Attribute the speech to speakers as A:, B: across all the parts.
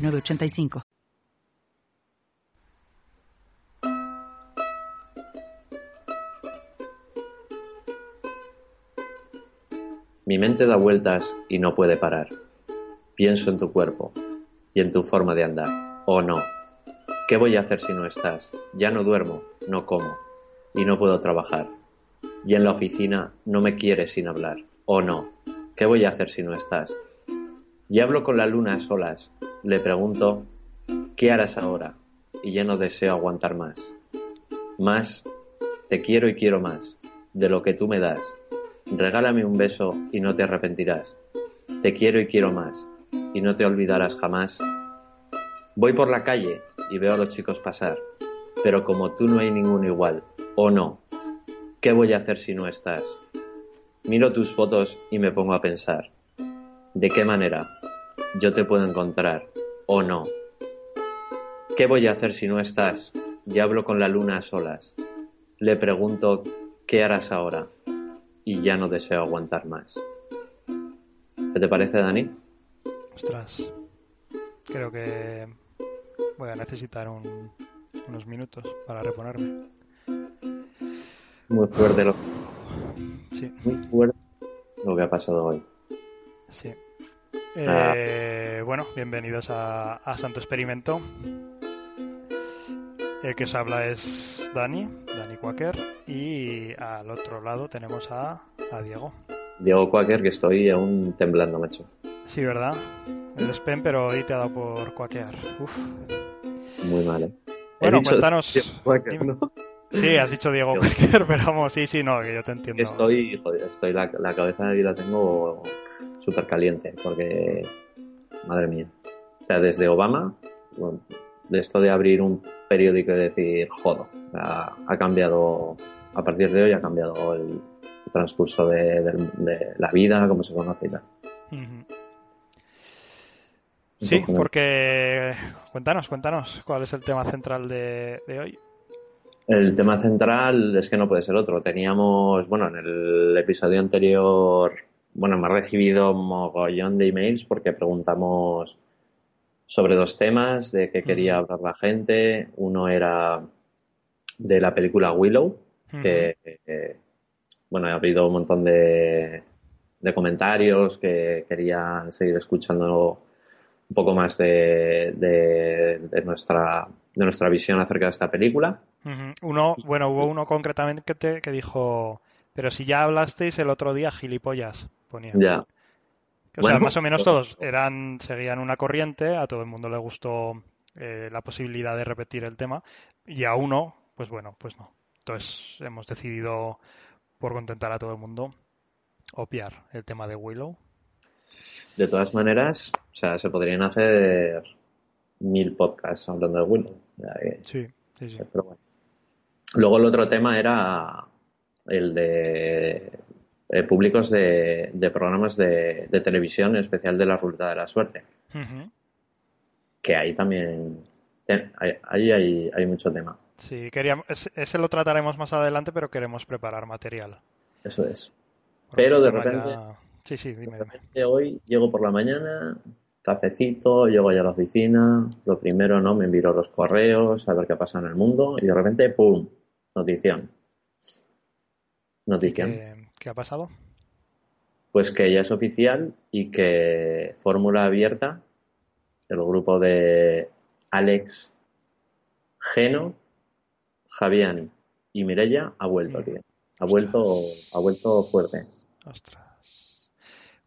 A: 985.
B: Mi mente da vueltas y no puede parar. Pienso en tu cuerpo y en tu forma de andar. Oh no. ¿Qué voy a hacer si no estás? Ya no duermo, no como y no puedo trabajar. Y en la oficina no me quieres sin hablar. Oh no. ¿Qué voy a hacer si no estás? Y hablo con la luna a solas le pregunto, ¿qué harás ahora? Y ya no deseo aguantar más. Más, te quiero y quiero más, de lo que tú me das. Regálame un beso y no te arrepentirás. Te quiero y quiero más, y no te olvidarás jamás. Voy por la calle y veo a los chicos pasar, pero como tú no hay ninguno igual, o no, ¿qué voy a hacer si no estás? Miro tus fotos y me pongo a pensar, ¿de qué manera? yo te puedo encontrar o no. ¿Qué voy a hacer si no estás? Y hablo con la luna a solas. Le pregunto, ¿qué harás ahora? Y ya no deseo aguantar más. ¿Qué te parece, Dani?
C: Ostras, creo que voy a necesitar unos minutos para reponerme.
B: Muy fuerte lo, sí. muy fuerte lo que ha pasado hoy.
C: Sí. Eh, bueno, bienvenidos a, Santo Experimento. El que os habla es Dani, Dani Quaker, y al otro lado tenemos a, Diego.
B: Diego Quaker, que estoy aún temblando, macho.
C: Sí, ¿verdad? El spam, pero hoy te ha dado por cuaquear.
B: Muy mal, ¿eh?
C: Bueno, cuéntanos. Sí, has dicho Diego Quaker, pero vamos, sí, sí, no, que yo te entiendo.
B: Estoy, joder, estoy la, la cabeza de vida tengo súper caliente, porque, madre mía. O sea, desde Obama, de esto de abrir un periódico y decir, jodo, ha, cambiado, a partir de hoy ha cambiado el, transcurso de, la vida, como se conoce y tal.
C: Sí, porque cuéntanos, cuéntanos, ¿cuál es el tema central de, de, hoy?
B: El tema central es que no puede ser otro. Teníamos, bueno, en el episodio anterior bueno, me ha recibido un mogollón de emails porque preguntamos sobre dos temas de qué quería hablar la gente. Uno era de la película Willow, que, bueno, ha habido un montón de, de, comentarios que querían seguir escuchando un poco más de, de, nuestra, de nuestra visión acerca de esta película.
C: Uno, bueno, hubo uno concretamente que, te, que dijo, pero si ya hablasteis el otro día, gilipollas.
B: Ya.
C: O sea, más o menos todos eran, seguían una corriente, a todo el mundo le gustó eh, la posibilidad de repetir el tema, y a uno, pues bueno, pues no. Entonces hemos decidido, por contentar a todo el mundo, opiar el tema de Willow.
B: De todas maneras, o sea, se podrían hacer mil podcasts hablando de Willow.
C: Sí, sí, sí.
B: Luego el otro tema era el de eh, públicos de, programas de, televisión, en especial de la ruleta de la suerte. Que ahí también ahí hay, hay, mucho tema.
C: Sí, queríamos, ese lo trataremos más adelante, pero queremos preparar material.
B: Eso es. pero de repente, sí, sí, dime, hoy llego por la mañana, cafecito, llego ya a la oficina, lo primero, ¿no? Me envío los correos, a ver qué pasa en el mundo, y de repente, ¡pum! Notición. Notición.
C: ¿Qué ha pasado?
B: Pues que ya es oficial y que Fórmula Abierta, el grupo de Alex Geno, Javiani y Mirella ha vuelto, tío. Ha vuelto, ha vuelto fuerte.
C: Ostras.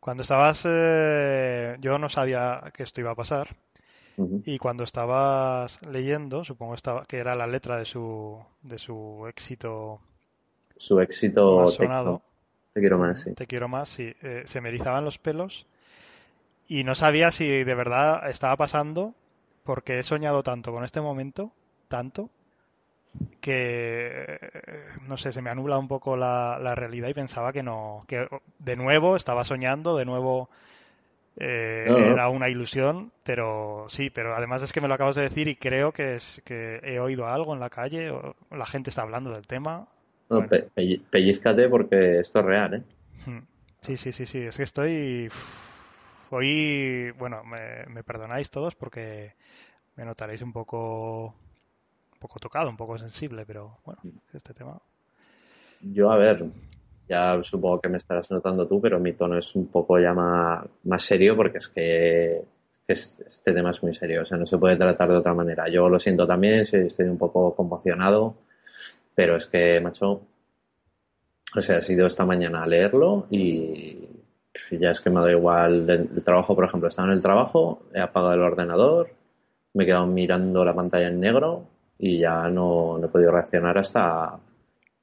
C: Cuando estabas, eh, yo no sabía que esto iba a pasar. Y cuando estabas leyendo, supongo estaba, que era la letra de su, de su éxito.
B: Su éxito.
C: sonado.
B: Te quiero más, sí.
C: Te quiero más, sí. Eh, se me erizaban los pelos y no sabía si de verdad estaba pasando porque he soñado tanto con este momento, tanto, que no sé, se me anula un poco la, la realidad y pensaba que no, que de nuevo estaba soñando, de nuevo eh, era una ilusión, pero sí, pero además es que me lo acabas de decir y creo que es que he oído algo en la calle, o la gente está hablando del tema.
B: pellizcate porque esto es real, ¿eh?
C: Hmm. Sí, sí, sí, sí, es que estoy... Hoy, bueno, me, me perdonáis todos porque me notaréis un poco, poco tocado, un poco sensible, pero bueno, este tema.
B: Yo, a ver, ya supongo que me estarás notando tú, pero mi tono es un poco ya más, serio porque es que, este tema es muy serio, o sea, no se puede tratar de otra manera. Yo lo siento también, estoy un poco conmocionado, pero es que, macho, o sea, he ido esta mañana a leerlo y ya es que me da igual el trabajo, por ejemplo, estaba en el trabajo, he apagado el ordenador, me he quedado mirando la pantalla en negro y ya no, no he podido reaccionar hasta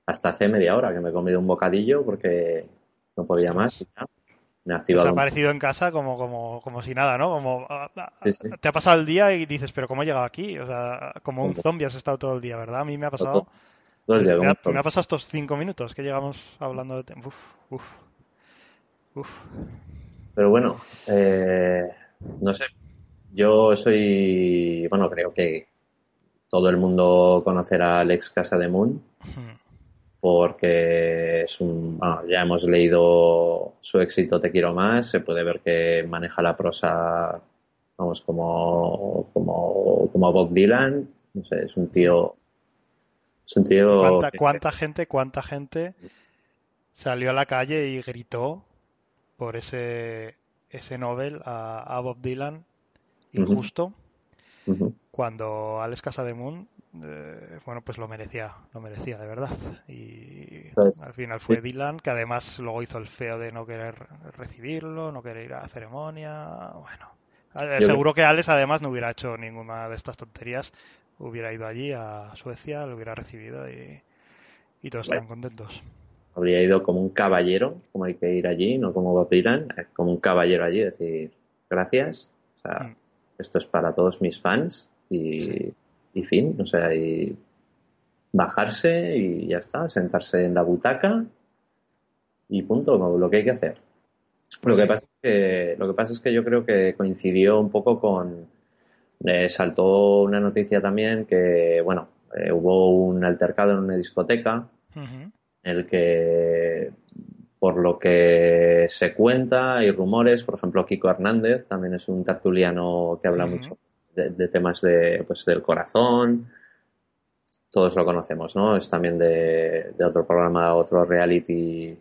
B: hasta hace media hora que me he comido un bocadillo porque no podía más.
C: Me ha activado. ha aparecido en casa como, como, como si nada, ¿no? Como, ah, ah, Te ha pasado el día y dices, pero ¿cómo he llegado aquí? O sea, como un zombie has estado todo el día, ¿verdad? A mí me ha pasado. me, ha, pasado estos cinco minutos que llegamos hablando de. Uf, uf,
B: uf. Pero bueno, eh, no sé. Yo soy. Bueno, creo que todo el mundo conocerá a Alex Casa de Moon porque es un, ya hemos leído su éxito Te quiero más, se puede ver que maneja la prosa, vamos, como, como, como Bob Dylan, no sé, es un tío, es un tío...
C: ¿Cuánta, gente, cuánta gente salió a la calle y gritó por ese, ese Nobel a, Bob Dylan injusto? Cuando Alex Casademun eh, bueno, pues lo merecía, lo merecía de verdad. Y pues, al final fue Dylan, que además luego hizo el feo de no querer recibirlo, no querer ir a la ceremonia. Bueno, eh, seguro que Alex además no hubiera hecho ninguna de estas tonterías, hubiera ido allí a Suecia, lo hubiera recibido y, todos estaban contentos.
B: Habría ido como un caballero, como hay que ir allí, no como Dylan, eh, como un caballero allí, decir gracias. O sea, mm. esto es para todos mis fans y y fin, o sea, y bajarse y ya está, sentarse en la butaca y punto, lo que hay que hacer. Lo que, pasa es que, lo que pasa es que yo creo que coincidió un poco con. Eh, saltó una noticia también que, bueno, eh, hubo un altercado en una discoteca en el que, por lo que se cuenta, hay rumores, por ejemplo, Kiko Hernández también es un tertuliano que habla mucho de, temas de, pues, del corazón. Todos lo conocemos, ¿no? Es también de, otro programa, otro reality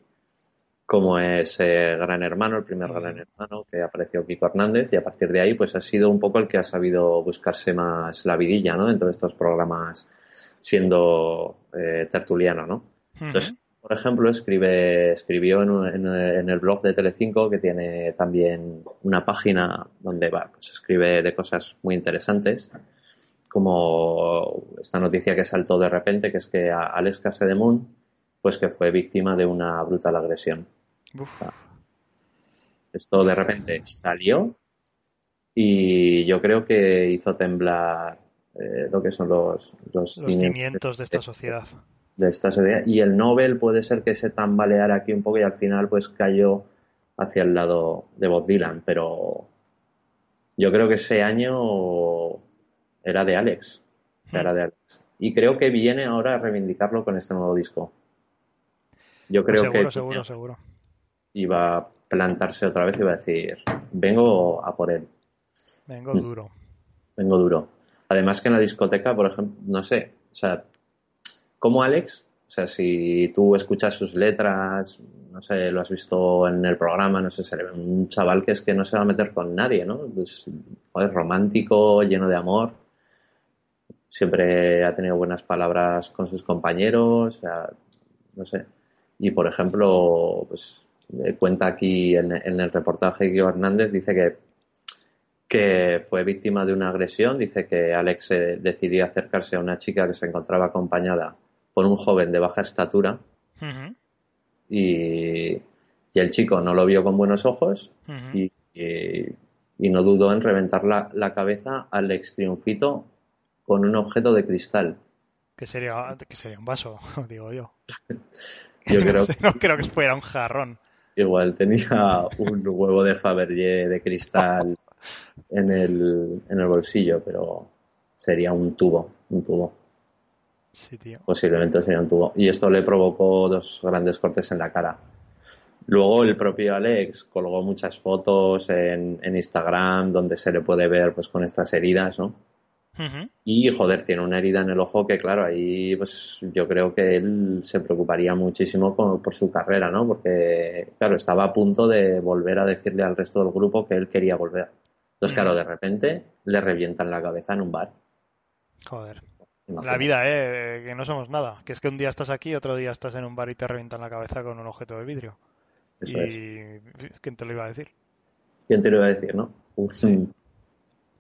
B: como es eh, Gran Hermano, el primer Gran Hermano que apareció Kiko Hernández y a partir de ahí pues ha sido un poco el que ha sabido buscarse más la vidilla, ¿no? Dentro de estos programas siendo eh, tertuliano, ¿no? Entonces, por ejemplo, escribe, escribió en, el blog de Telecinco, que tiene también una página donde va, pues escribe de cosas muy interesantes, como esta noticia que saltó de repente, que es que Alex Casademun, pues que fue víctima de una brutal agresión. Esto de repente salió y yo creo que hizo temblar eh, lo que son los,
C: los, cimientos de esta sociedad
B: de esta Y el Nobel puede ser que se tambaleara aquí un poco y al final pues cayó hacia el lado de Bob Dylan, pero yo creo que ese año era de Alex. Era de Alex. Y creo que viene ahora a reivindicarlo con este nuevo disco. Yo creo
C: seguro,
B: que
C: seguro, seguro.
B: iba a plantarse otra vez y iba a decir, vengo a por él.
C: Vengo duro.
B: Vengo duro. Además que en la discoteca, por ejemplo, no sé, o sea, como Alex, o sea, si tú escuchas sus letras, no sé, lo has visto en el programa, no sé, se un chaval que es que no se va a meter con nadie, ¿no? Pues, es romántico, lleno de amor. Siempre ha tenido buenas palabras con sus compañeros, o sea, no sé. Y por ejemplo, pues cuenta aquí en, el reportaje que Hernández, dice que, que fue víctima de una agresión, dice que Alex eh, decidió acercarse a una chica que se encontraba acompañada por un joven de baja estatura y, el chico no lo vio con buenos ojos y, y no dudó en reventar la, la cabeza al ex triunfito con un objeto de cristal.
C: Que sería, que sería un vaso, digo yo.
B: Yo creo,
C: no creo que fuera un jarrón.
B: Igual tenía un huevo de Fabergé de cristal en el, en el bolsillo, pero sería un tubo, un tubo.
C: Sí, tío.
B: Posiblemente sería un tubo. Y esto le provocó dos grandes cortes en la cara. Luego el propio Alex colgó muchas fotos en, en Instagram donde se le puede ver pues con estas heridas, ¿no? Y joder, tiene una herida en el ojo que claro, ahí pues yo creo que él se preocuparía muchísimo por, por su carrera, ¿no? Porque claro, estaba a punto de volver a decirle al resto del grupo que él quería volver. Entonces, claro, de repente le revientan la cabeza en un bar.
C: Joder. La vida, ¿eh? Que no somos nada. Que es que un día estás aquí, otro día estás en un bar y te revientan la cabeza con un objeto de vidrio.
B: Eso
C: y
B: es.
C: ¿quién te lo iba a decir?
B: ¿Quién te lo iba a decir, no? Un-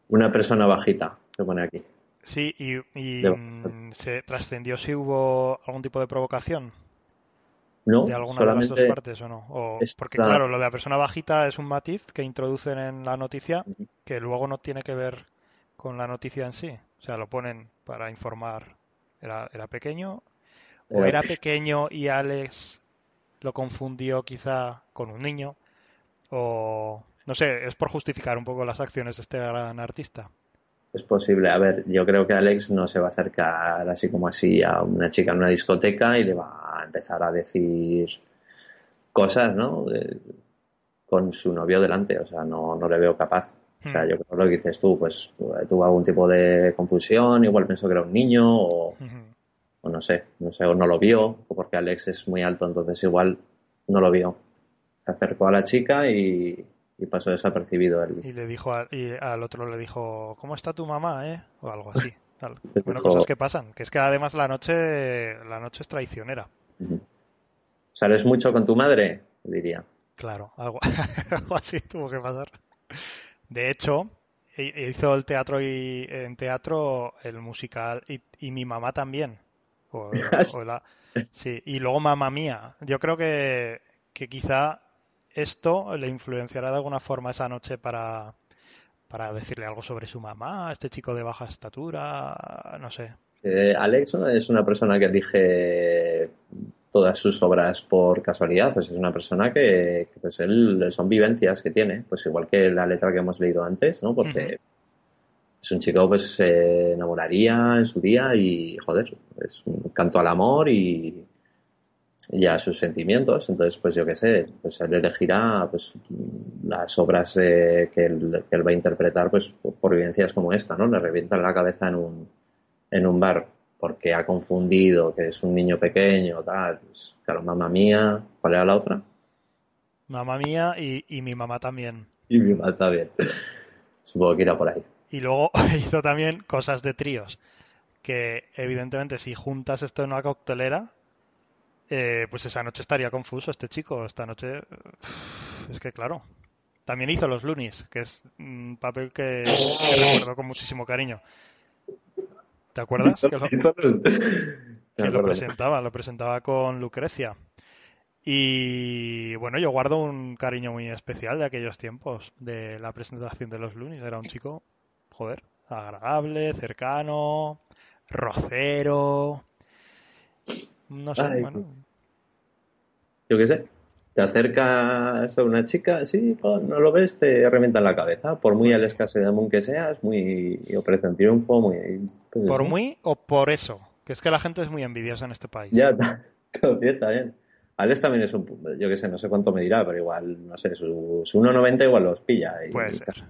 B: Una persona bajita, se pone aquí.
C: Sí, y, mm, se trascendió si hubo algún tipo de provocación
B: No,
C: de alguna de las dos partes o no. O- porque
B: la-
C: claro, lo de la persona bajita es un matiz que introducen en la noticia que luego no tiene que ver con la noticia en sí. O sea, lo ponen para informar. Era, era pequeño o
B: Era-
C: pequeño y Alex lo confundió quizá con un niño o no sé, es por justificar un poco las acciones de este gran artista.
B: Es posible. A ver, yo creo que Alex no se va a acercar así como así a una chica en una discoteca y le va a empezar a decir cosas, ¿no? Con su novio delante. O sea, no, no le veo capaz. O sea,
C: Hmm.
B: yo creo lo que dices tú, pues tuvo algún tipo de confusión, igual pensó que era un niño o,
C: Ujú.
B: o no sé, no sé, o no lo vio, o porque Alex es muy alto, entonces igual no lo vio. Se acercó a la chica y, y pasó desapercibido él.
C: Y le dijo a- y al otro le dijo, ¿cómo está tu mamá, eh? O algo así. Tal. Bueno, cosas que pasan. Que es que además la noche, la noche es traicionera.
B: ¿Sales mucho con tu madre? Diría.
C: Claro, algo, algo así tuvo que pasar. De hecho, hi- hizo el teatro y en teatro el musical y, y mi mamá también. O, o la- sí, y luego mamá mía. Yo creo que, que quizá esto le influenciará de alguna forma esa noche para, para decirle algo sobre su mamá, este chico de baja estatura, no sé.
B: Eh, Alex ¿no? es una persona que elige todas sus obras por casualidad, pues es una persona que, que, pues él son vivencias que tiene, pues igual que la letra que hemos leído antes, ¿no? Porque es un chico pues se enamoraría en su día y joder, es un canto al amor y, y a sus sentimientos, entonces pues yo qué sé, pues él elegirá pues las obras eh, que, él, que él va a interpretar pues por, por vivencias como esta, ¿no? Le revientan la cabeza en un en un bar porque ha confundido que es un niño pequeño, tal, pues, claro, mamá mía, ¿cuál era la otra?
C: Mamá mía y, y mi mamá también.
B: Y mi mamá bien. Supongo que irá por ahí.
C: Y luego hizo también cosas de tríos, que evidentemente si juntas esto en una coctelera, eh, pues esa noche estaría confuso este chico. Esta noche, es que claro. También hizo los Loonies, que es un papel que, que recuerdo con muchísimo cariño. ¿Te acuerdas? Que lo, que presentaba, lo presentaba con Lucrecia. Y bueno, yo guardo un cariño muy especial de aquellos tiempos, de la presentación de los Loonies. Era un chico, joder, agradable, cercano, rocero. No sé,
B: Ay,
C: bueno.
B: Yo qué sé. Te acercas a una chica, sí, no, no lo ves, te revientan la cabeza. Por muy
C: Pues
B: al
C: sí.
B: escaso de que seas, muy Operación Triunfo, muy. pues
C: Por muy o por eso, que es que la gente es muy envidiosa en este país.
B: Ya, está, todo bien, está bien. Alex también es un. Yo qué sé, no sé cuánto me dirá, pero igual, no sé, su, su 1,90 igual los pilla. Y,
C: Puede ser.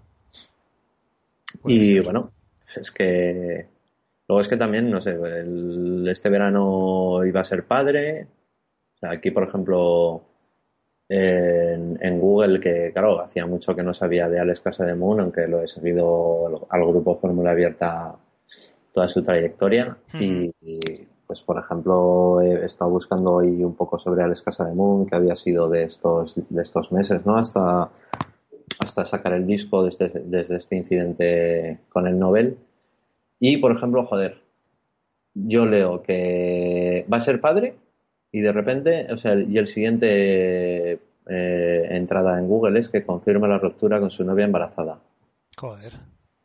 C: Puede
B: Y
C: ser.
B: bueno, es que luego es que también, no sé, el- este verano iba a ser padre. O sea, aquí, por ejemplo, en, en Google, que claro, hacía mucho que no sabía de Alex Casademun, aunque lo he seguido al, grupo Fórmula Abierta toda su trayectoria. y, y, pues, por ejemplo, he estado buscando hoy un poco sobre Alex Casademun, que había sido de estos, de estos meses, ¿no? Hasta hasta sacar el disco desde, desde este incidente con el Nobel. Y, por ejemplo, joder, yo leo que va a ser padre y de repente, o sea, y el siguiente eh, entrada en Google es que confirma la ruptura con su novia embarazada.
C: Joder.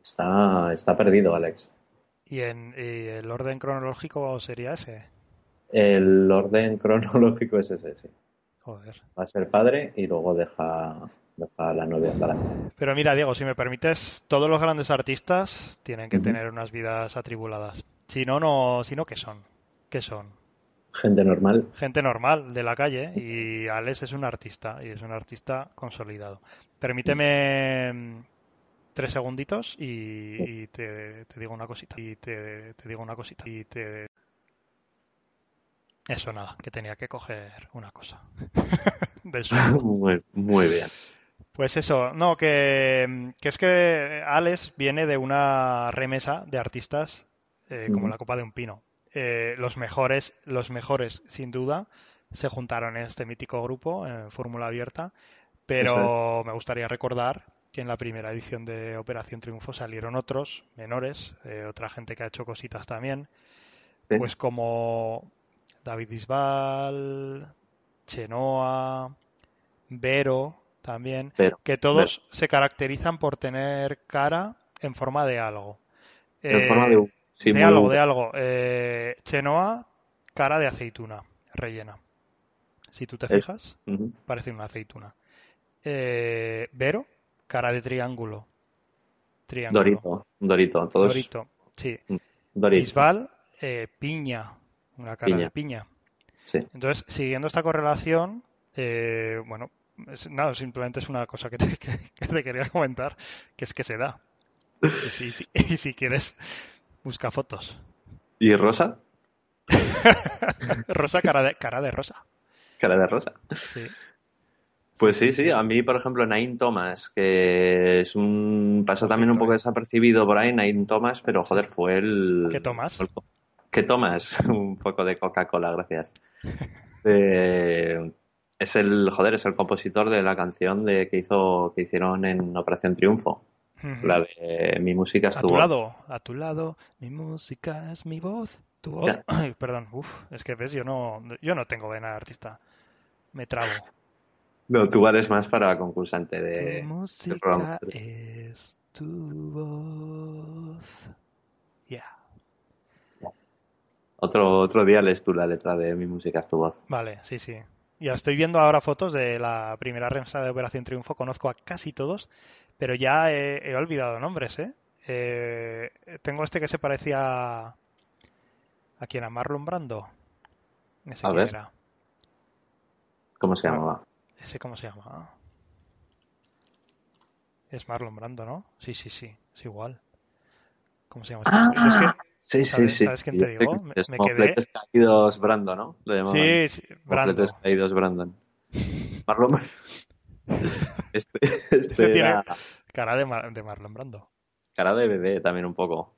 B: Está, está perdido, Alex.
C: ¿Y, en, y el orden cronológico sería ese?
B: El orden cronológico es ese, sí.
C: Joder.
B: Va a ser padre y luego deja, deja a la novia embarazada.
C: Pero mira, Diego, si me permites, todos los grandes artistas tienen que tener unas vidas atribuladas. Si no, no, si no, ¿qué son? ¿Qué son?
B: Gente normal.
C: Gente normal de la calle y Alex es un artista y es un artista consolidado. Permíteme mm, tres segunditos y, y te, te digo una cosita. Y te, te digo una cosita. Y te... Eso nada, que tenía que coger una cosa.
B: Muy, muy bien.
C: Pues eso, no, que, que es que Alex viene de una remesa de artistas eh, como la copa de un pino. Eh, los mejores, los mejores, sin duda, se juntaron en este mítico grupo, en Fórmula Abierta, pero me gustaría recordar que en la primera edición de Operación Triunfo salieron otros, menores, eh, otra gente que ha hecho cositas también,
B: Sí.
C: pues como David Bisbal, Chenoa, Vero también,
B: Pero,
C: que todos se caracterizan por tener cara en forma de algo.
B: en
C: Eh,
B: forma de, un- sí,
C: de algo, de algo. Eh, Chenoa, cara de aceituna rellena. Si tú te
B: Es-
C: fijas, parece una aceituna. Eh, Vero, cara de triángulo. Triángulo.
B: Dorito, Dorito, todos
C: Dorito, sí.
B: Dorito.
C: Bisbal, eh, piña, una cara
B: Piña.
C: de piña.
B: Sí.
C: Entonces, siguiendo esta correlación, eh, bueno, es- nada, simplemente es una cosa que te, que- que te quería comentar, que es que se da. Y si, si- y si quieres, busca fotos.
B: ¿Y Rosa?
C: Rosa, cara de, cara de rosa.
B: Cara de Rosa.
C: Sí.
B: Pues sí, sí, a mí, por ejemplo, Nain Thomas, que es un pasó también un poco
C: eh.
B: desapercibido por ahí, Nain Thomas, pero joder, fue el...
C: ¿Qué tomas?
B: el- ¿Qué tomas? Un poco de Coca-Cola, gracias. Eh, es el, joder, es el compositor de la canción de que hizo, que hicieron en Operación Triunfo, La de Mi música
C: A
B: estuvo.
C: tu lado, a tu lado, mi música es mi voz, tu voz. Ay, perdón, uf, es que ves, yo no, yo no tengo vena de artista. Me trabo.
B: No, tú vales más para concursante
C: Tu
B: de...
C: música
B: programa.
C: es tu voz. Ya.
B: Otro, otro día lees tú la letra de Mi música es tu voz.
C: Vale, sí, sí. Ya estoy viendo ahora fotos de la primera remesa de Operación Triunfo. Conozco a casi todos, pero ya he, he olvidado nombres, ¿eh? Eh, Tengo este que se parecía a... ¿A quién? ¿A Marlon Brando? Ese
B: A ver.
C: era.
B: ¿Cómo se
C: Ah.
B: llamaba?
C: ¿Ese cómo se llama? Es Marlon Brando, ¿no? Sí, sí, sí. Es igual. ¿Cómo se llama este es que-
B: sí, sí,
C: ¿sabes-
B: sí.
C: sabes quién te
B: sé
C: digo?
B: que
C: Me-
B: es
C: me quedé-
B: Mofletes caídos Brando, ¿no? Lo llamaban.
C: Sí, sí, Brando.
B: Caídos Brandon. Marlon... Este, este
C: Ese tiene cara de, Mar- de Marlon Brando.
B: cara de bebé también un poco.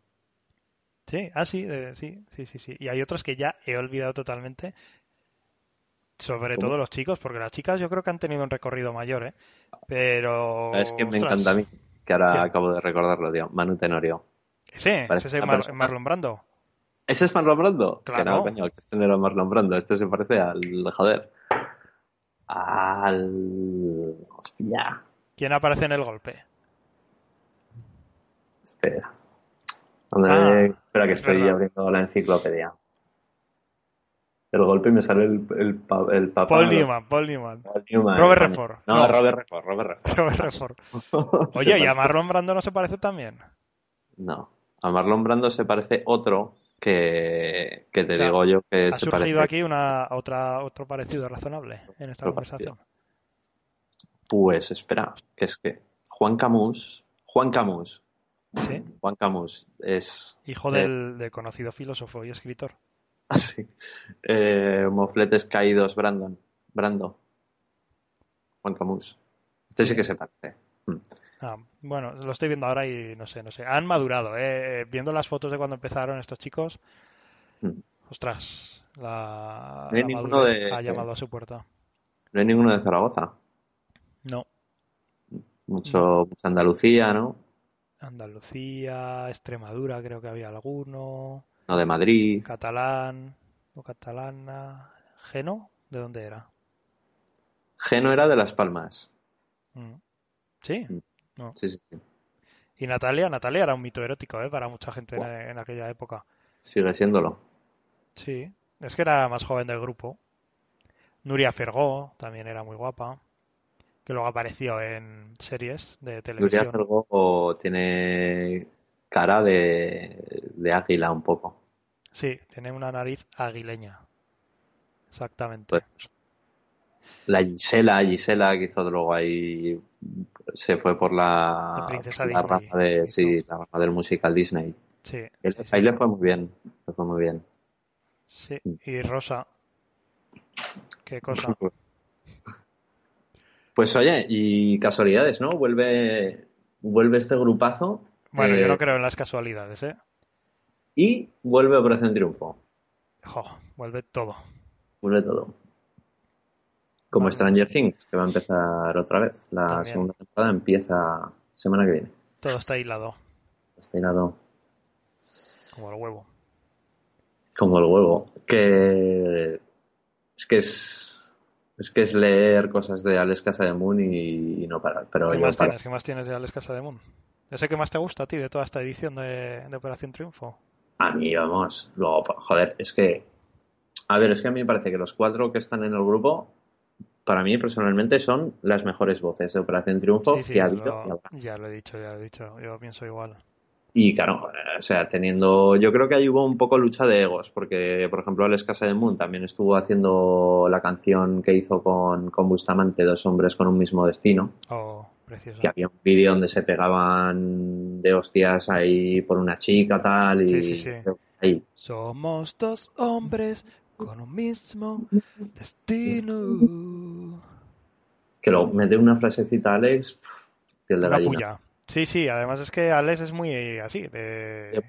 C: Sí, ah, sí, de- sí, sí, sí, sí. Y hay otros que ya he olvidado totalmente. Sobre
B: ¿Cómo?
C: todo los chicos, porque las chicas yo creo que han tenido un recorrido mayor, ¿eh? Pero.
B: Es que me
C: ostras,
B: encanta a mí, que ahora
C: ¿Quién?
B: acabo de recordarlo, tío. Manu Tenorio.
C: Ese,
B: Parece
C: ese es
B: una
C: Mar-
B: persona.
C: Marlon Brando.
B: ¿Ese es Marlon Brando?
C: Claro.
B: Que no, coño, que este no era Marlon Brando. Este se parece al... Joder. Al... Hostia.
C: ¿Quién aparece en el golpe?
B: Espera. ¿Dónde-
C: Ah,
B: Espera que
C: es
B: estoy
C: verdad.
B: abriendo la enciclopedia. El golpe me sale el, el, el papá.
C: Paul Newman, Paul Newman.
B: Paul Newman,
C: Robert. Redford.
B: No,
C: No.
B: Robert Redford, Robert Redford.
C: Robert Redford. Oye, ¿y a Marlon Brando no se parece también?
B: No. A Marlon Brando se parece otro que, que te
C: O sea,
B: digo yo que
C: Ha
B: se
C: surgido
B: parece.
C: aquí una otra otro parecido razonable en esta
B: Otro
C: conversación.
B: Pues espera, que es que Juan Camus, Juan Camus,
C: Sí,
B: Juan Camus es
C: hijo
B: Eh.
C: del, de conocido filósofo y escritor.
B: así. Eh, mofletes caídos, Brandon, Brando. Juan Camus. Este sí
C: Sí.
B: que se parece. Mm.
C: Ah, bueno, lo estoy viendo ahora y no sé, no sé. Han madurado, ¿eh? Viendo las fotos de cuando empezaron estos chicos,
B: Mm.
C: ostras, la,
B: No
C: la madurez
B: de-
C: ha llamado a su puerta.
B: No hay ninguno de Zaragoza.
C: No,
B: Mucho, Andalucía, ¿no?
C: Andalucía, Extremadura, creo que había alguno,
B: No de Madrid.
C: catalán o catalana, Geno, ¿de dónde era?
B: Geno era de Las Palmas.
C: Mm. Sí,
B: Mm.
C: no.
B: Sí, sí, sí.
C: Y Natalia, Natalia era un mito erótico, ¿eh? Para mucha gente en, aquella época.
B: Sigue siéndolo.
C: Sí, es que era más joven del grupo. Nuria Fergó también era muy guapa, que luego apareció en series de televisión.
B: Nuria Fergó tiene cara de, de águila un poco.
C: Sí, tiene una nariz aguileña. Exactamente.
B: Pues, la Gisela, Gisela que hizo luego ahí se fue por la,
C: la
B: rama de, sí, la rama del musical Disney.
C: Sí,
B: ahí le fue muy bien, le fue muy bien.
C: Sí, y Rosa. Qué cosa.
B: Pues oye, y casualidades, ¿no? Vuelve, vuelve este grupazo.
C: Bueno, yo no eh, creo en las casualidades, ¿eh?
B: Y vuelve Operación Triunfo.
C: Jo, vuelve todo.
B: Vuelve todo. Como Stranger Things, que va a empezar otra vez. La segunda temporada empieza semana que viene.
C: Todo está hilado.
B: Está hilado.
C: Como el huevo.
B: Como el huevo. Que es que es es que es leer cosas de Alex Casa de Moon y, no parar. Pero
C: ¿Qué, más tienes? ¿Qué más tienes de Alex Casa de Moon? ¿Ese que más te gusta a ti de toda esta edición de, de Operación Triunfo?
B: A mí, vamos. Luego, joder, es que. A ver, es que a mí me parece que los cuatro que están en el grupo para mí personalmente son las mejores voces de Operación Triunfo que ha habido.
C: ya lo he dicho, ya lo he dicho, yo pienso igual.
B: Y claro, o sea, teniendo, yo creo que ahí hubo un poco lucha de egos, porque por ejemplo Alex Casa de Moon también estuvo haciendo la canción que hizo con, con Bustamante, Dos hombres con un mismo destino.
C: Oh, precioso.
B: Que había un vídeo donde se pegaban de hostias ahí por una chica tal y
C: sí, sí, sí. Somos dos hombres con un mismo destino.
B: Que lo mete una frasecita Alex, piel de
C: una Puya. Sí, sí, además es que Alex es muy así. De...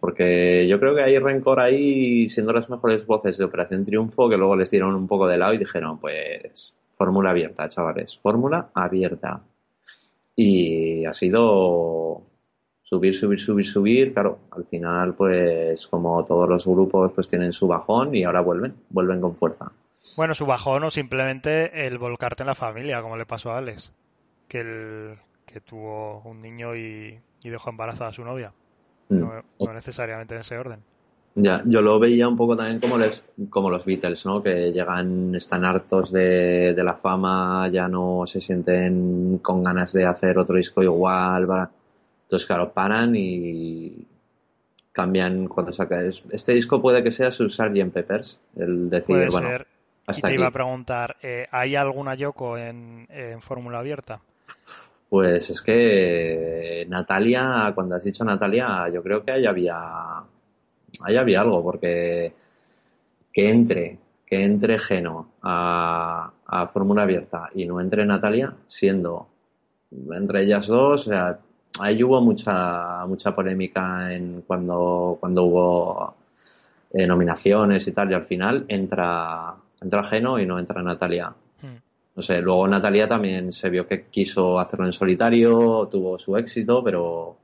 B: Porque yo creo que hay rencor ahí siendo las mejores voces de Operación Triunfo que luego les dieron un poco de lado y dijeron, pues, fórmula abierta, chavales, fórmula abierta. Y ha sido subir, subir, subir, subir, claro, al final pues como todos los grupos pues tienen su bajón y ahora vuelven, vuelven con fuerza.
C: Bueno, su bajón o simplemente el volcarte en la familia, como le pasó a Alex, que, el, que tuvo un niño y, dejó embarazada a su novia. Mm. No, necesariamente en ese orden.
B: Ya, yo lo veía un poco también como, les, como los Beatles, ¿no? Que llegan, están hartos de, de la fama, ya no se sienten con ganas de hacer otro disco igual, para entonces, claro, paran y cambian cuando saca. Este disco puede que sea su Sgt. Peppers, el decir, bueno,
C: ser. Hasta y te iba a preguntar, eh, ¿hay alguna Yoko en, fórmula abierta?
B: Pues es que Natalia, cuando has dicho Natalia, yo creo que ahí había, ahí había algo, porque que entre, que entre Geno a, a fórmula abierta y no entre Natalia, siendo entre ellas dos, o sea, ahí hubo mucha mucha polémica en cuando cuando hubo eh, nominaciones y tal y al final entra entra Geno y no entra Natalia. No sé luego Natalia también se vio que quiso hacerlo en solitario tuvo su éxito pero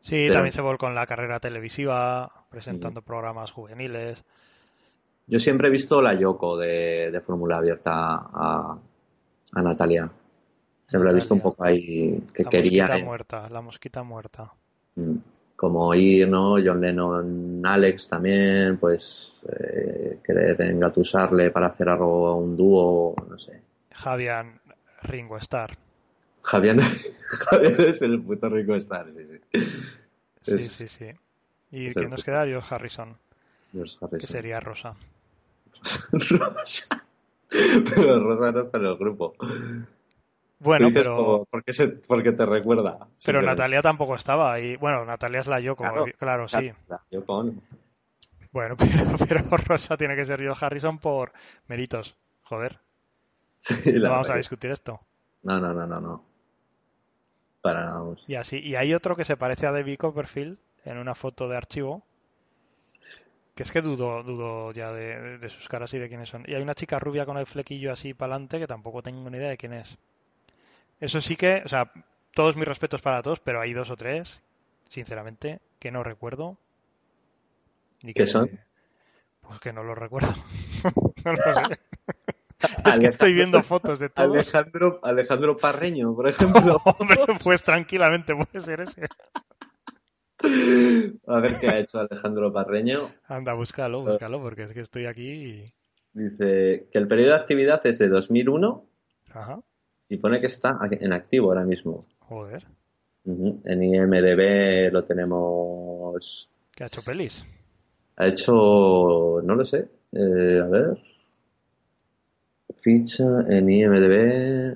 C: sí también se volcó en la carrera televisiva presentando programas juveniles
B: yo siempre he visto la Yoko de, de Fórmula Abierta a, a Natalia Siempre he visto un poco ahí que quería.
C: La mosquita muerta, la mosquita muerta.
B: Mm. Como ir, ¿no? John Lennon, Alex también, pues eh, querer engatusarle para hacer algo, un dúo, no sé.
C: Javier Ringo Starr.
B: Javier, Javier es el puto Ringo Starr, sí, sí.
C: Sí, sí, sí. ¿Y quién nos queda? George Harrison.
B: George Harrison.
C: Que sería Rosa.
B: Rosa. Pero Rosa no está en el grupo.
C: Bueno, pero.
B: Porque, se, porque te recuerda.
C: Pero Natalia tampoco estaba. Y bueno, Natalia es la Yoko, claro, sí. Bueno, pero, Rosa tiene que ser yo Harrison por méritos. Joder. no vamos a discutir esto.
B: No, no, no, no, no. Para nada.
C: Y así. Y hay otro que se parece a Debbie Copperfield en una foto de archivo. Que es que dudo, dudo ya de, de sus caras y de quiénes son. Y hay una chica rubia con el flequillo así para adelante que tampoco tengo ni idea de quién es. Eso sí que, o sea, todos mis respetos para todos, pero hay dos o tres, sinceramente, que no recuerdo.
B: ¿Y ¿Qué son?
C: Pues que no los recuerdo. no lo
B: sé.
C: es que estoy viendo fotos de todos.
B: Alejandro, Alejandro Parreño, por ejemplo.
C: Hombre, pues tranquilamente puede ser ese.
B: A ver qué ha hecho Alejandro Parreño.
C: Anda, búscalo, búscalo, porque es que estoy aquí y...
B: Dice que el periodo de actividad es de 2001 Ajá. y pone que está en activo ahora mismo.
C: Joder.
B: En IMDB lo tenemos.
C: ¿Qué ha hecho pelis?
B: Ha hecho, no lo sé, eh, a ver. Ficha en IMDB.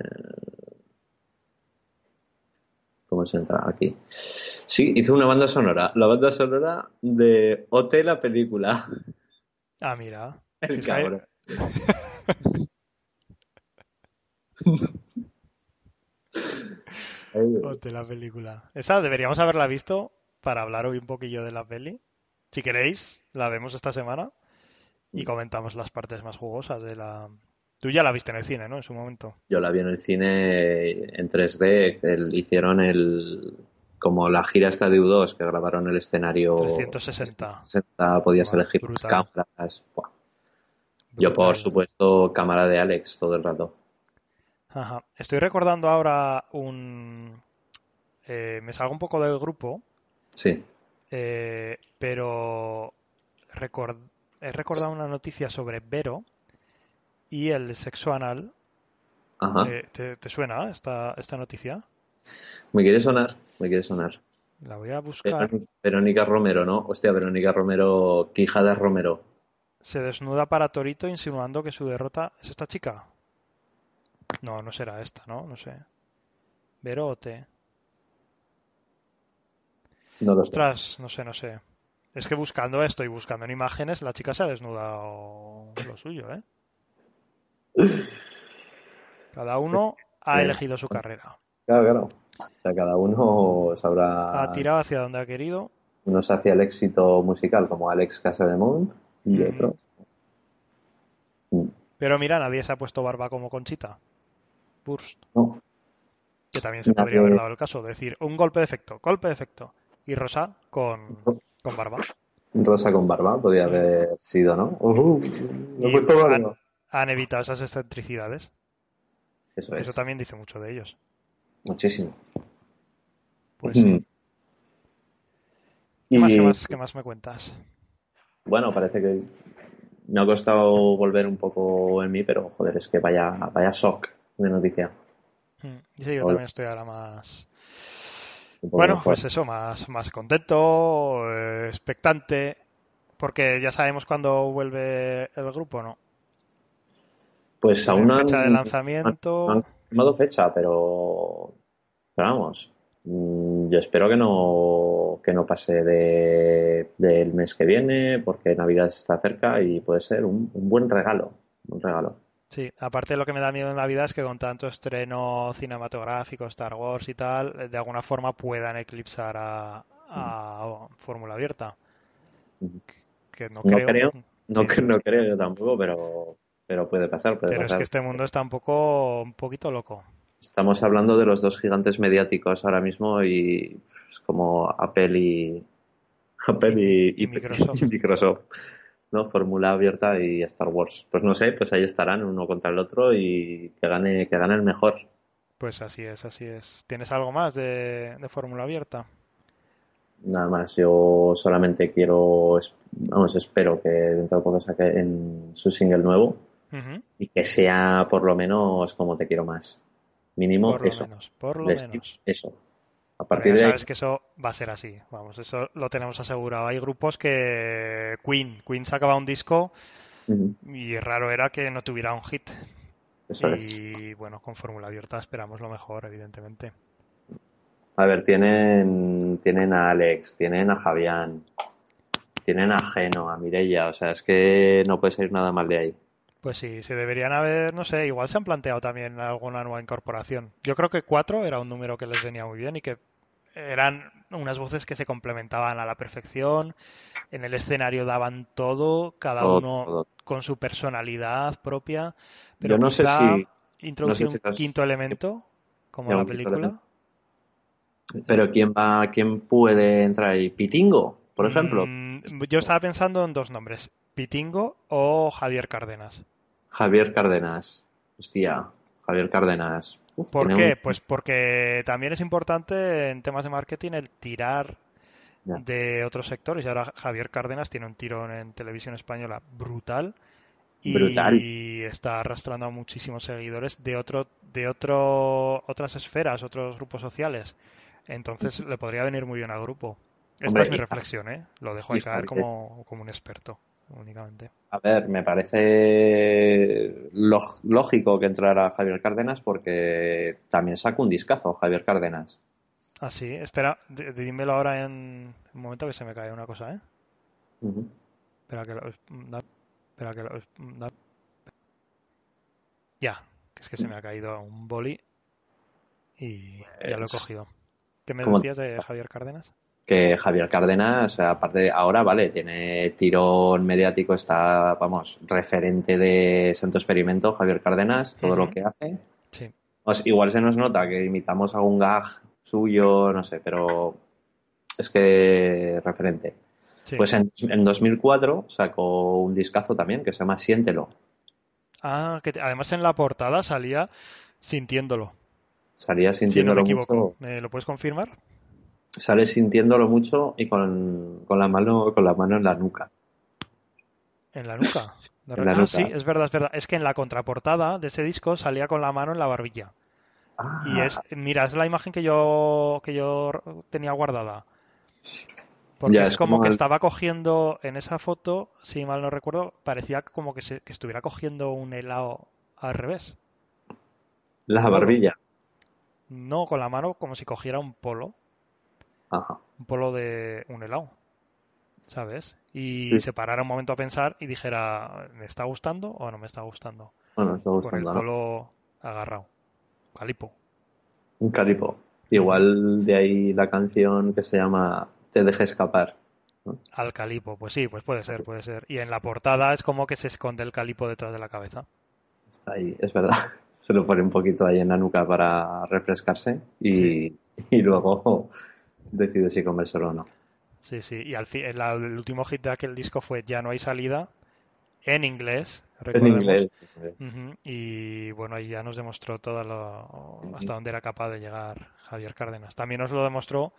B: ¿Cómo se entra aquí? Sí, hizo una banda sonora. La banda sonora de Hotel, la película.
C: Ah, mira.
B: El cabrón.
C: de la película. Esa deberíamos haberla visto para hablar hoy un poquillo de la peli. Si queréis, la vemos esta semana y comentamos las partes más jugosas de la... Tú ya la viste en el cine, ¿no? En su momento.
B: Yo la vi en el cine en 3D. hicieron el... Como la gira esta de U2, que grabaron el escenario...
C: 360.
B: 360 podías elegir las cámaras. Yo, por supuesto, cámara de Alex todo el rato.
C: Ajá. Estoy recordando ahora un... Eh, me salgo un poco del grupo.
B: Sí.
C: Eh, pero he recordado una noticia sobre Vero y el sexo anal.
B: Ajá.
C: Eh, ¿te, suena esta, esta noticia?
B: Me quiere sonar, me quiere sonar.
C: La voy a buscar.
B: Verónica Romero, ¿no? Hostia, Verónica Romero, Quijada Romero.
C: Se desnuda para Torito insinuando que su derrota es esta chica. No, no será esta, ¿no? No sé. Verote.
B: No lo
C: Ostras, no sé, no sé. Es que buscando esto y buscando en imágenes, la chica se ha desnudado lo suyo, ¿eh? Cada uno ha elegido su carrera.
B: Claro, claro. O sea, cada uno sabrá.
C: Ha tirado hacia donde ha querido.
B: Unos hacia el éxito musical, como Alex Casademont, y mm. otros.
C: Pero mira, nadie se ha puesto barba como Conchita. Burst.
B: No.
C: Que también se podría haber dado el caso. De decir, un golpe de efecto, golpe de efecto. Y Rosa con, con barba.
B: Rosa con barba podría haber sido, ¿no? Uh,
C: han, evitado esas excentricidades.
B: Eso es.
C: Eso también dice mucho de ellos.
B: Muchísimo.
C: Pues mm. ¿Qué, más, ¿Qué más me cuentas?
B: Bueno, parece que me ha costado volver un poco en mí, pero joder, es que vaya, vaya shock de noticia.
C: Mm, sí, yo también estoy ahora más. Bueno, pues eso, más, más contento, eh, expectante, porque ya sabemos cuándo vuelve el grupo, ¿no?
B: Pues aún no
C: fecha de lanzamiento.
B: Han, han fecha, pero, pero vamos, mm, yo espero que no, que no pase de, del mes que viene, porque Navidad está cerca y puede ser un, un buen regalo, un regalo.
C: Sí, aparte lo que me da miedo en la vida es que con tanto estreno cinematográfico, Star Wars y tal, de alguna forma puedan eclipsar a, a Fórmula Abierta. Que no, creo.
B: no, no, creo yo tampoco, pero, pero puede pasar.
C: pero es que este mundo está un poco, un poquito loco.
B: Estamos hablando de los dos gigantes mediáticos ahora mismo y pues, como Apple y Apple y Microsoft. ¿no? Fórmula abierta y Star Wars. Pues no sé, pues ahí estarán uno contra el otro y que gane, que gane el mejor.
C: Pues así es, así es. ¿Tienes algo más de, Fórmula abierta?
B: Nada más, yo solamente quiero, vamos, espero que dentro de poco saque en su single nuevo y que sea por lo menos como te quiero más. Mínimo
C: por
B: eso.
C: menos, por lo menos.
B: Eso.
C: A partir de sabes que eso va a ser así. Vamos, eso lo tenemos asegurado. Hay grupos que Queen, Queen sacaba un disco y raro era que no tuviera un hit. y bueno, con fórmula abierta esperamos lo mejor, evidentemente.
B: A ver, tienen, tienen a Alex, tienen a Javián, tienen a Geno, a Mirella, o sea, es que no puede salir nada mal de ahí.
C: Pues sí, se deberían haber, no sé, igual se han planteado también alguna nueva incorporación. Yo creo que cuatro era un número que les venía muy bien y que eran unas voces que se complementaban a la perfección. En el escenario daban todo, cada uno con su personalidad propia. Pero
B: Yo no sé si
C: introducir un quinto elemento, como la película.
B: Pero quién va, quién puede entrar ahí, Pitingo, por ejemplo.
C: Mm, yo estaba pensando en dos nombres, Pitingo o Javier Cárdenas.
B: Javier Cárdenas. Hostia, Javier Cárdenas.
C: Uf, ¿Por qué? Un... Pues porque también es importante en temas de marketing el tirar de otros sectores. Y ahora Javier Cárdenas tiene un tirón en televisión española brutal. Y
B: Brutal.
C: está arrastrando a muchísimos seguidores de otro, de otro, otras esferas, otros grupos sociales. Entonces le podría venir muy bien al grupo. Esta
B: Hombre,
C: es mi reflexión, ¿eh? Lo dejo ahí caer como, como un experto, únicamente.
B: A ver, me parece lógico que entrara Javier Cárdenas porque también saca un discazo Javier Cárdenas.
C: Ah, sí, espera, dímelo ahora en un momento que se me cae una cosa, ¿eh?
B: Ujú.
C: Espera que lo... Espera que lo... Ya, que es que se me ha caído un boli y ya lo he cogido. ¿Qué me
B: ¿cómo-
C: decías de Javier Cárdenas?
B: Que Javier Cárdenas, aparte de ahora, vale, tiene tirón mediático, está, vamos, referente de Santo Experimento, Javier Cárdenas, todo lo que hace.
C: Sí.
B: O sea, igual se nos nota que imitamos algún gag suyo, no sé, pero es que referente.
C: sí.
B: Pues en, en 2004 sacó un discazo también que se llama Siéntelo.
C: Ah, que te- además en la portada salía sintiéndolo.
B: Salía
C: Si no
B: sintiéndolo
C: me equivoco.
B: mucho,
C: ¿Me lo puedes confirmar?
B: Sale sintiéndolo mucho y con, con la mano, con la mano en la nuca.
C: En la nuca. De
B: En la
C: ah,
B: nuca.
C: sí, es verdad, es verdad. Es que en la contraportada de ese disco salía con la mano en la barbilla.
B: Ah,
C: Y es, mira, es la imagen que yo, que yo tenía guardada. Porque
B: Ya,
C: es,
B: es
C: como
B: como
C: que
B: el-
C: estaba cogiendo, en esa foto, si mal no recuerdo, parecía como que, se, que estuviera cogiendo un helado al revés.
B: la barbilla.
C: No con la mano, como si cogiera un polo,
B: Ajá.
C: un polo de un helado, ¿sabes? Y
B: Sí.
C: se parara un momento a pensar y dijera, ¿me está gustando o no me está gustando?
B: Bueno, me está
C: Con el
B: gustando, ¿no?
C: polo agarrado. Calipo.
B: Un calipo. Igual de ahí la canción que se llama Te deje escapar.
C: Al calipo, pues sí, pues puede ser, puede ser. Y en la portada es como que se esconde el calipo detrás de la cabeza.
B: Está ahí, es verdad. Se lo pone un poquito ahí en la nuca para refrescarse y,
C: Sí.
B: y luego decide si comérselo o no.
C: Sí, sí. Y al fin, el, el último hit de aquel disco fue Ya no hay salida, en inglés,
B: En
C: recordemos.
B: inglés.
C: Ujú, Y bueno, ahí ya nos demostró todo lo, hasta dónde era capaz de llegar Javier Cárdenas. También nos lo demostró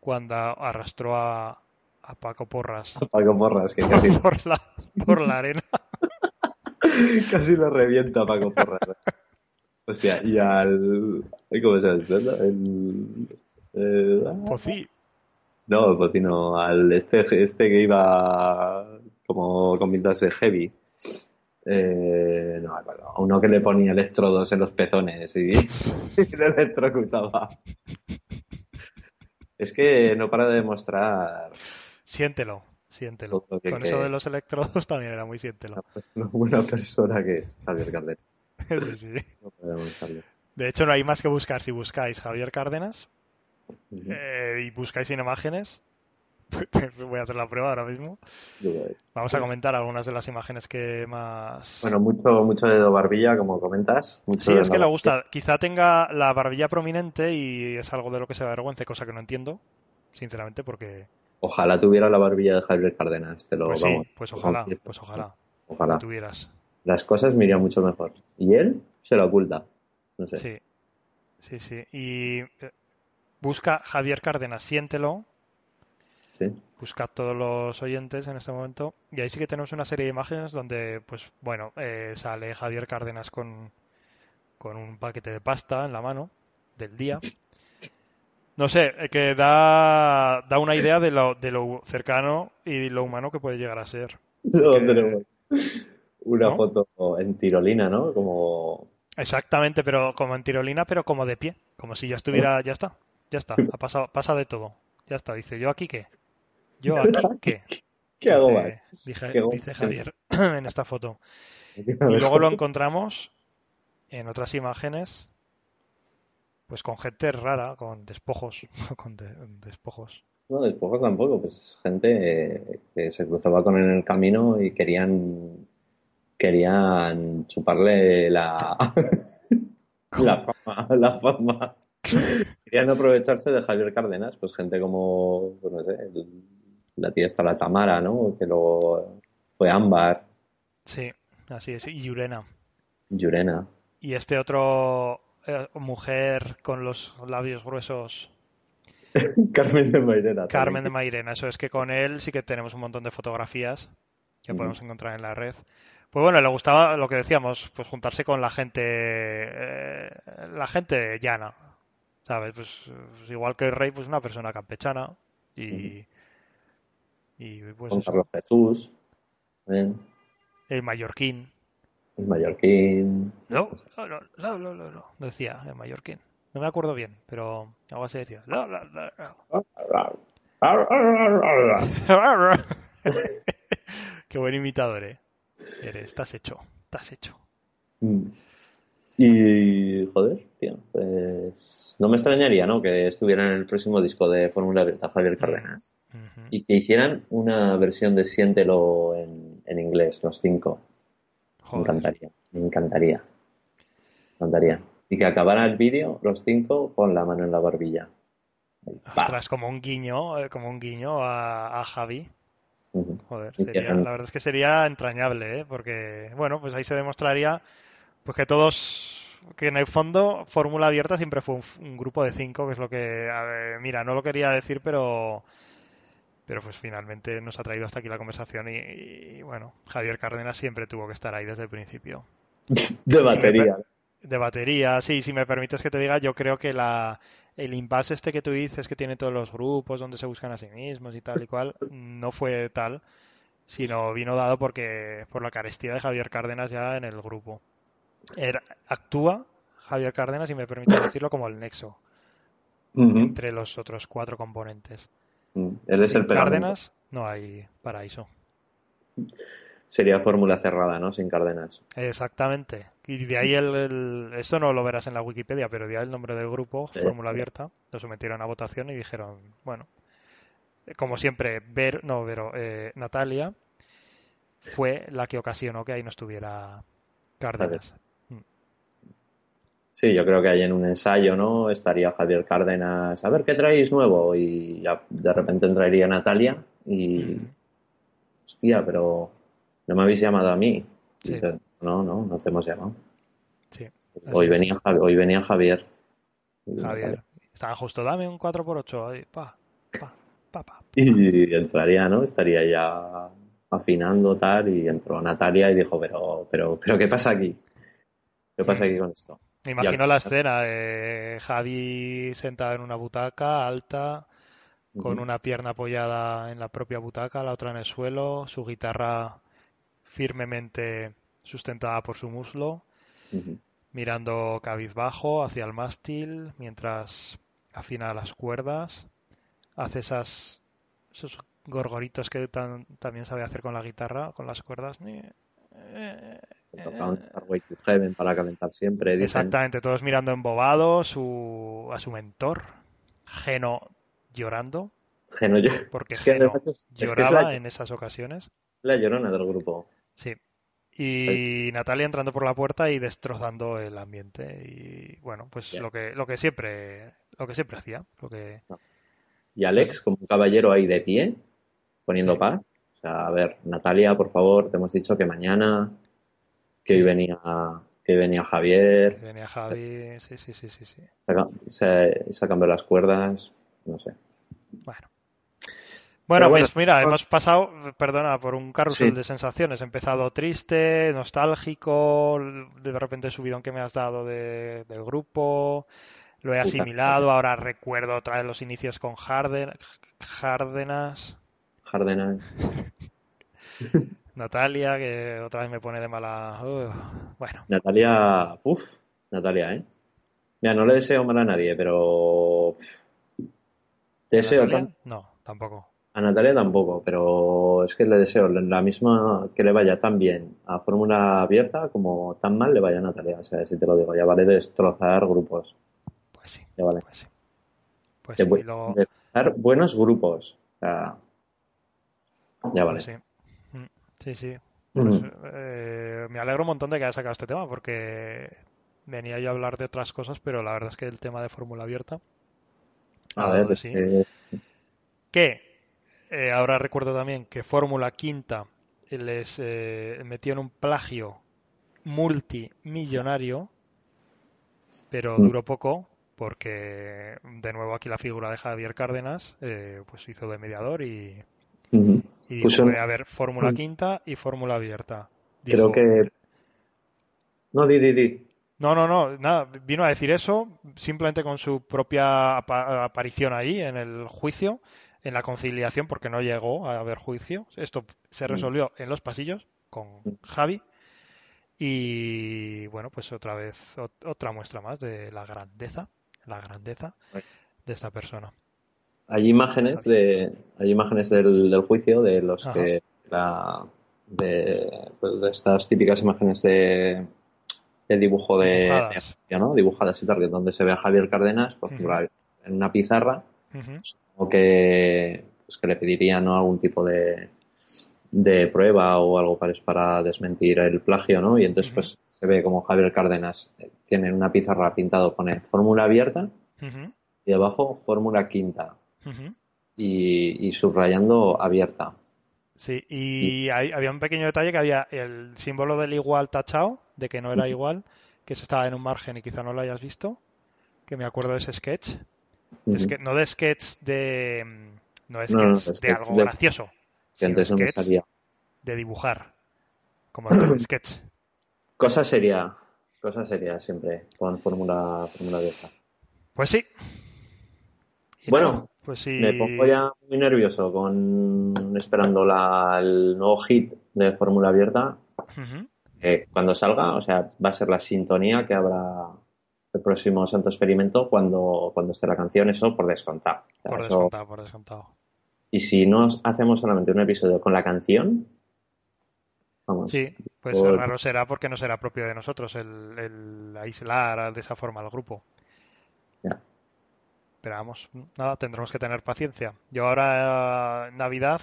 C: cuando arrastró a, a Paco Porras
B: Paco Porras, que casi,
C: por la, por la arena.
B: casi lo revienta Paco Porras. Hostia, y al... ¿Cómo se llama? El... eh,
C: sí,
B: No, pues no, al este, este que iba como con pintas de heavy. Eh, no, me acuerdo. A uno que le ponía electrodos en los pezones y, y le electrocutaba. Es que no para de demostrar
C: siéntelo, siéntelo.
B: Que-
C: Con eso de los electrodos también era muy siéntelo.
B: lo buena persona que es Javier Cárdenas.
C: Sí, sí.
B: No.
C: De hecho, no hay más que buscar. Si buscáis Javier Cárdenas Eh, y buscáis sin imágenes, voy a hacer la prueba ahora mismo. Vamos a comentar algunas de las imágenes que más.
B: Bueno, mucho, mucho dedo barbilla, como comentas. Mucho
C: sí, es que le gusta. Quizá tenga la barbilla prominente y es algo de lo que se avergüence, cosa que no entiendo, sinceramente, porque.
B: Ojalá tuviera la barbilla de Javier Cárdenas, te lo
C: Pues sí,
B: vamos.
C: pues
B: lo
C: ojalá, pues ojalá
B: Ojalá.
C: tuvieras.
B: las cosas me irían mucho mejor. Y él se lo oculta. No sé.
C: Sí, sí, sí. Y eh, busca Javier Cárdenas, siéntelo.
B: Sí.
C: buscad todos los oyentes en este momento. Y ahí sí que tenemos una serie de imágenes donde, pues bueno, eh, sale Javier Cárdenas con, con un paquete de pasta en la mano del día. No sé, eh, que da, da una idea de lo, de lo cercano y lo humano que puede llegar a ser.
B: No, una
C: ¿No?
B: foto en tirolina, ¿no? Como
C: Exactamente, pero como en tirolina, pero como de pie. Como si ya estuviera, ya está, ya está, ha pasado, pasa de todo. Ya está, dice, ¿yo aquí qué? ¿Yo aquí qué?
B: ¿qué hago más?
C: dije-
B: ¿Qué hago
C: dice? Javier en esta foto. Y luego lo encontramos en otras imágenes, pues con gente rara, con despojos, con de- despojos.
B: No, despojo tampoco, pues gente eh, que se cruzaba con él en el camino y querían querían chuparle la la fama, la fama. Querían aprovecharse de Javier Cárdenas, pues gente como, pues no sé, el- la tía está la Tamara, ¿no? Que luego fue Ámbar.
C: Sí, así es, y Yurena.
B: Yurena.
C: Y este otro eh, mujer con los labios gruesos.
B: Carmen de Mairena.
C: Carmen de Mairena, eso es que con él sí que tenemos un montón de fotografías que podemos encontrar en la red. Pues bueno, le gustaba lo que decíamos, pues juntarse con la gente, eh, la gente llana, ¿sabes? Pues, pues, igual que el rey, pues una persona campechana y, y pues
B: Carlos Jesús.
C: El mallorquín.
B: El mallorquín.
C: No, no, no, no, no, no, decía el mallorquín. No me acuerdo bien, pero algo así decía. No, no, no, Qué buen imitador, eh. Eres, estás hecho, estás hecho.
B: Mm. Y, joder, tío, pues no me extrañaría, ¿no? Que estuvieran en el próximo disco de Fórmula Abierta Javier Cárdenas. Y que hicieran una versión de Siéntelo en, en inglés, los cinco. Me encantaría, me encantaría. Me encantaría. Y que acabara el vídeo, los cinco, con la mano en la barbilla.
C: Ostras, como un guiño, eh, como un guiño a, a Javi. Joder, sería, la verdad es que sería entrañable, ¿eh? porque, bueno, pues ahí se demostraría pues que todos, que en el fondo Fórmula Abierta siempre fue un, grupo de cinco, que es lo que, mira, no lo quería decir, pero pero pues finalmente nos ha traído hasta aquí la conversación y, bueno, Javier Cárdenas siempre tuvo que estar ahí desde el principio.
B: De batería.
C: de batería, sí, si me permites que te diga, yo creo que la, el impasse este que tú dices que tiene todos los grupos donde se buscan a sí mismos y tal y cual, no fue tal, sino vino dado porque por la carestía de Javier Cárdenas ya en el grupo. Era, actúa Javier Cárdenas, y me permite decirlo, como el nexo entre los otros cuatro componentes.
B: Mm, él es
C: Sin
B: el
C: Cárdenas no hay paraíso.
B: Sería fórmula cerrada, ¿no? Sin Cárdenas.
C: Exactamente. Y de ahí el, el, esto no lo verás en la Wikipedia, pero de ahí el nombre del grupo,
B: Sí.
C: Fórmula Abierta, lo sometieron a votación y dijeron, bueno, como siempre, Ver, no, Vero, eh, Natalia fue la que ocasionó que ahí no estuviera Cárdenas.
B: Sí, yo creo que ahí en un ensayo, ¿no? Estaría Javier Cárdenas, a ver qué traéis nuevo, y ya de repente entraría Natalia y. Hostia, pero no me habéis llamado a mí.
C: Sí.
B: Dice, no, no, no te hemos llamado.
C: Sí.
B: Hoy
C: es.
B: venía, hoy venía Javier.
C: Javier. Estaba justo, dame un 4x8 ahí, pa, pa, pa, pa.
B: Y entraría, ¿no? Estaría ya afinando tal y entró Natalia y dijo, pero, pero, pero ¿qué pasa aquí? ¿Qué pasa aquí con esto?
C: Me imagino la escena de Javi sentado en una butaca alta, con una pierna apoyada en la propia butaca, la otra en el suelo, su guitarra firmemente sustentada por su muslo, mirando cabizbajo hacia el mástil mientras afina las cuerdas, hace esas, esos gorgoritos que tan- también sabe hacer con la guitarra, con las cuerdas.
B: Se toca un Starway to Heaven para calentar siempre. dicen.
C: Exactamente, todos mirando embobados su, a su mentor, Geno llorando,
B: Geno,
C: porque
B: es que
C: Geno
B: además es- es que es
C: lloraba
B: la-
C: en esas ocasiones.
B: la llorona del grupo.
C: Sí. Y Natalia entrando por la puerta y destrozando el ambiente. Y bueno, pues lo que, lo que siempre, lo que siempre hacía. Lo que,
B: Y Alex, como un caballero ahí de pie, poniendo
C: Sí.
B: paz. O sea, a ver, Natalia, por favor, te hemos dicho que mañana, que hoy venía, que hoy venía
C: que
B: Javier,
C: venía Javi. Sí, sí, sí, sí, sí.
B: se, se las cuerdas, no sé.
C: Bueno. Bueno,
B: bueno,
C: pues mira,
B: pues-
C: hemos pasado, perdona, por un carrusel
B: Sí.
C: de sensaciones. He empezado triste, nostálgico, de repente subidón que me has dado de- del grupo, lo he asimilado, ahora recuerdo otra vez los inicios con Harden, Járdenas,
B: Járdenas.
C: Natalia, que otra vez me pone de mala... Bueno,
B: Natalia, uff, Natalia, ¿eh? Mira, no le deseo mal a nadie, pero deseo
C: ¿Natalia?
B: tan-
C: No, tampoco.
B: a Natalia tampoco, pero es que le deseo la misma que le vaya tan bien a Fórmula Abierta como tan mal le vaya a Natalia. O sea, si te lo digo, ya vale destrozar grupos.
C: Pues sí,
B: Ya vale.
C: pues sí. Pues sí, luego-
B: destrozar buenos grupos. O sea, ya vale.
C: Pues sí. Mm, Sí, sí.
B: Mm.
C: Pues, eh, me alegro un montón de que haya sacado este tema porque venía yo a hablar de otras cosas, pero la verdad es que el tema de fórmula abierta
B: A ver,
C: sí.
B: que-
C: Que eh, ahora recuerdo también que Fórmula Quinta les eh, metió en un plagio multimillonario, pero
B: Mm.
C: duró poco porque de nuevo aquí la figura de Javier Cárdenas eh, pues hizo de mediador y. y dijo,
B: Puso-
C: puede haber fórmula
B: Mm.
C: quinta y fórmula abierta.
B: Creo que... No, di, di, di.
C: No, no, no, nada, vino a decir eso simplemente con su propia apa- aparición ahí en el juicio, en la conciliación, porque no llegó a haber juicio. Esto se
B: Mm.
C: resolvió en los pasillos con Javi. Y bueno, pues otra vez, ot- otra muestra más de la grandeza, la grandeza de esta persona.
B: Hay imágenes de, hay imágenes del, del juicio de los
C: Ajá.
B: que la, de, pues, de estas típicas imágenes de, de dibujo de,
C: Dibujadas.
B: de- ¿no? dibujadas y tal, donde se ve a Javier Cárdenas, por ejemplo, en una pizarra,
C: Ujú,
B: o que, pues, que le pediría ¿no? algún tipo de, de prueba o algo para, para desmentir el plagio, ¿no? Y entonces pues se ve como Javier Cárdenas eh, tiene en una pizarra pintado, pone fórmula abierta y abajo fórmula quinta y, y subrayando abierta.
C: Sí, y hay- había un pequeño detalle que había el símbolo del igual tachado, de que no era igual, que se estaba en un margen y quizá no lo hayas visto, que me acuerdo de ese sketch. De ske- no de sketch de... No de
B: No, no,
C: sketch
B: de
C: algo
B: de-
C: gracioso,
B: Que
C: sino
B: antes no me
C: sketch
B: salía.
C: de dibujar, como el sketch.
B: Cosa seria, cosa seria siempre con fórmula fórmula abierta.
C: Pues sí. Y
B: Bueno,
C: pues sí.
B: Me pongo ya muy nervioso con esperando la, el nuevo hit de fórmula abierta. Eh, cuando salga, o sea, va a ser la sintonía que habrá el próximo Santo Experimento cuando, cuando esté la canción, eso por descontado. O sea,
C: Por
B: eso-
C: descontado, por descontado.
B: Y si no hacemos solamente un episodio con la canción, vamos.
C: Sí, pues
B: Por-
C: raro será porque no será propio de nosotros el, el aislar de esa forma al grupo.
B: Ya.
C: Pero vamos, nada, tendremos que tener paciencia. Yo ahora en Navidad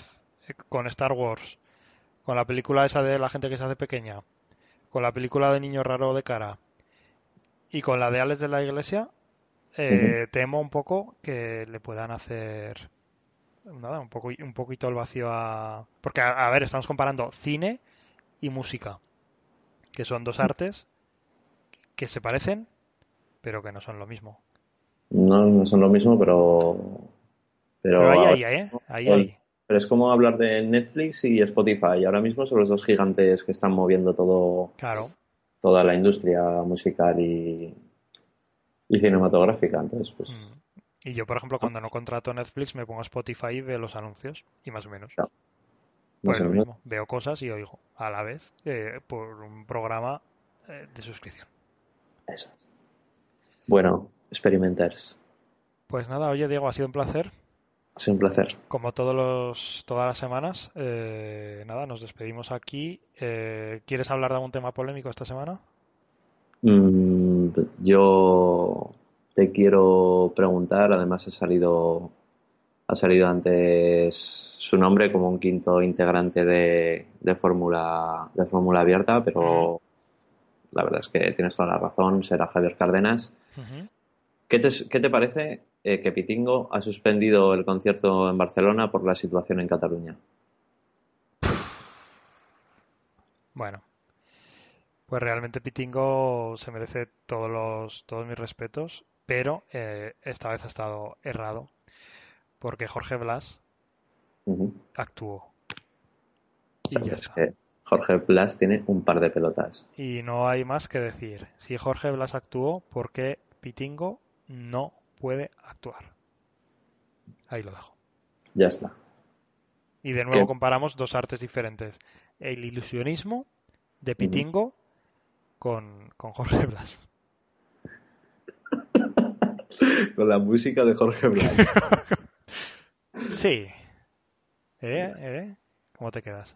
C: eh, con Star Wars, con la película esa de la gente que se hace pequeña, con la película de Niño Raro de Cara y con la de Alex de la Iglesia, eh, temo un poco que le puedan hacer nada, un poco, un poquito el vacío a... Porque, a, a ver, estamos comparando cine y música, que son dos artes que se parecen, pero que no son lo mismo.
B: No, no son lo mismo, pero. Pero,
C: Pero ahí, ¿eh? Ahí,
B: pero es como hablar de Netflix y Spotify. Ahora mismo son los dos gigantes que están moviendo todo,
C: Claro.
B: toda la industria musical y, y cinematográfica. Entonces, pues,
C: Mm. Y yo, por ejemplo, cuando no contrato Netflix, me pongo Spotify y veo los anuncios, y más o menos.
B: Claro.
C: Pues lo mismo, veo cosas y oigo a la vez eh, por un programa eh, de suscripción.
B: Eso es. Bueno, experimenters.
C: Pues nada, oye Diego, ha sido un placer.
B: Ha sido un placer.
C: Como todos los, todas las semanas, eh, nada, nos despedimos aquí. Eh, ¿quieres hablar de algún tema polémico esta semana?
B: Mm, yo te quiero preguntar, además ha salido, ha salido antes su nombre como un quinto integrante de, de Fórmula de Fórmula Abierta, pero la verdad es que tienes toda la razón, será Javier Cárdenas. ¿Qué te, qué te parece eh, que Pitingo ha suspendido el concierto en Barcelona por la situación en Cataluña?
C: Bueno, pues realmente Pitingo se merece todos los, todos mis respetos, pero eh, esta vez ha estado errado, porque Jorge Blas actuó. Y ya
B: Es
C: está.
B: que Jorge Blas tiene un par de pelotas.
C: Y no hay más que decir. Si Jorge Blas actuó, ¿por qué Pitingo no puede actuar? Ahí lo dejo.
B: Ya está.
C: Y de nuevo
B: ¿Qué?
C: comparamos dos artes diferentes. El ilusionismo de Pitingo con, con Jorge Blas.
B: Con la música de Jorge Blas.
C: Sí. ¿Eh? ¿Eh? ¿Cómo te quedas?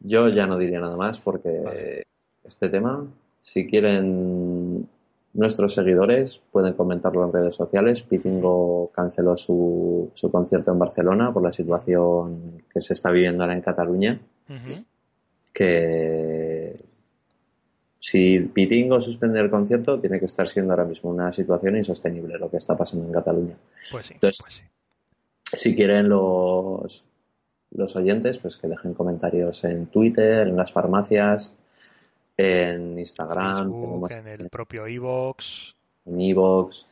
B: Yo ya no diría nada más porque
C: Vale.
B: este tema, si quieren nuestros seguidores, pueden comentarlo en redes sociales. Pitingo canceló su, su concierto en Barcelona por la situación que se está viviendo ahora en Cataluña. Que si Pitingo suspende el concierto, tiene que estar siendo ahora mismo una situación insostenible lo que está pasando en Cataluña.
C: Pues sí,
B: Entonces-
C: pues sí.
B: Si quieren los, los oyentes pues que dejen comentarios en Twitter, en las farmacias, en Instagram,
C: en el propio Evox,
B: en Evox,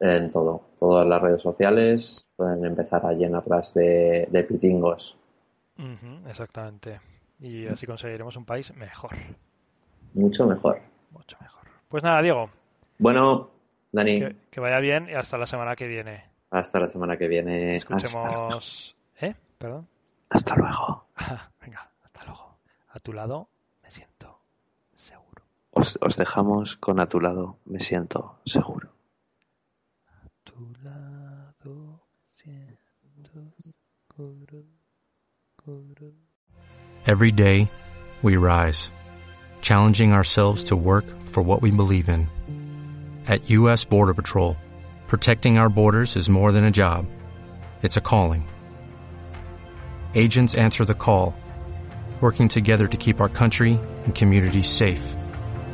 B: en todo, todas las redes sociales pueden empezar a llenarlas de, de pitingos.
C: exactamente. Y así conseguiremos un país mejor.
B: Mucho mejor.
C: Mucho mejor. Pues nada, Diego.
B: Bueno, Dani.
C: Que, vaya bien y hasta la semana que viene.
B: Hasta la semana que viene.
C: Escuchemos. ¿Eh? Perdón.
B: Hasta luego.
C: Venga, hasta luego. A tu lado me siento.
B: Os, os dejamos con a tu lado me siento seguro.
C: A tu lado siento seguro.
D: Every day, we rise, challenging ourselves to work for what we believe in. At U.S. Border Patrol, protecting our borders is more than a job, it's a calling. Agents answer the call, working together to keep our country and communities safe.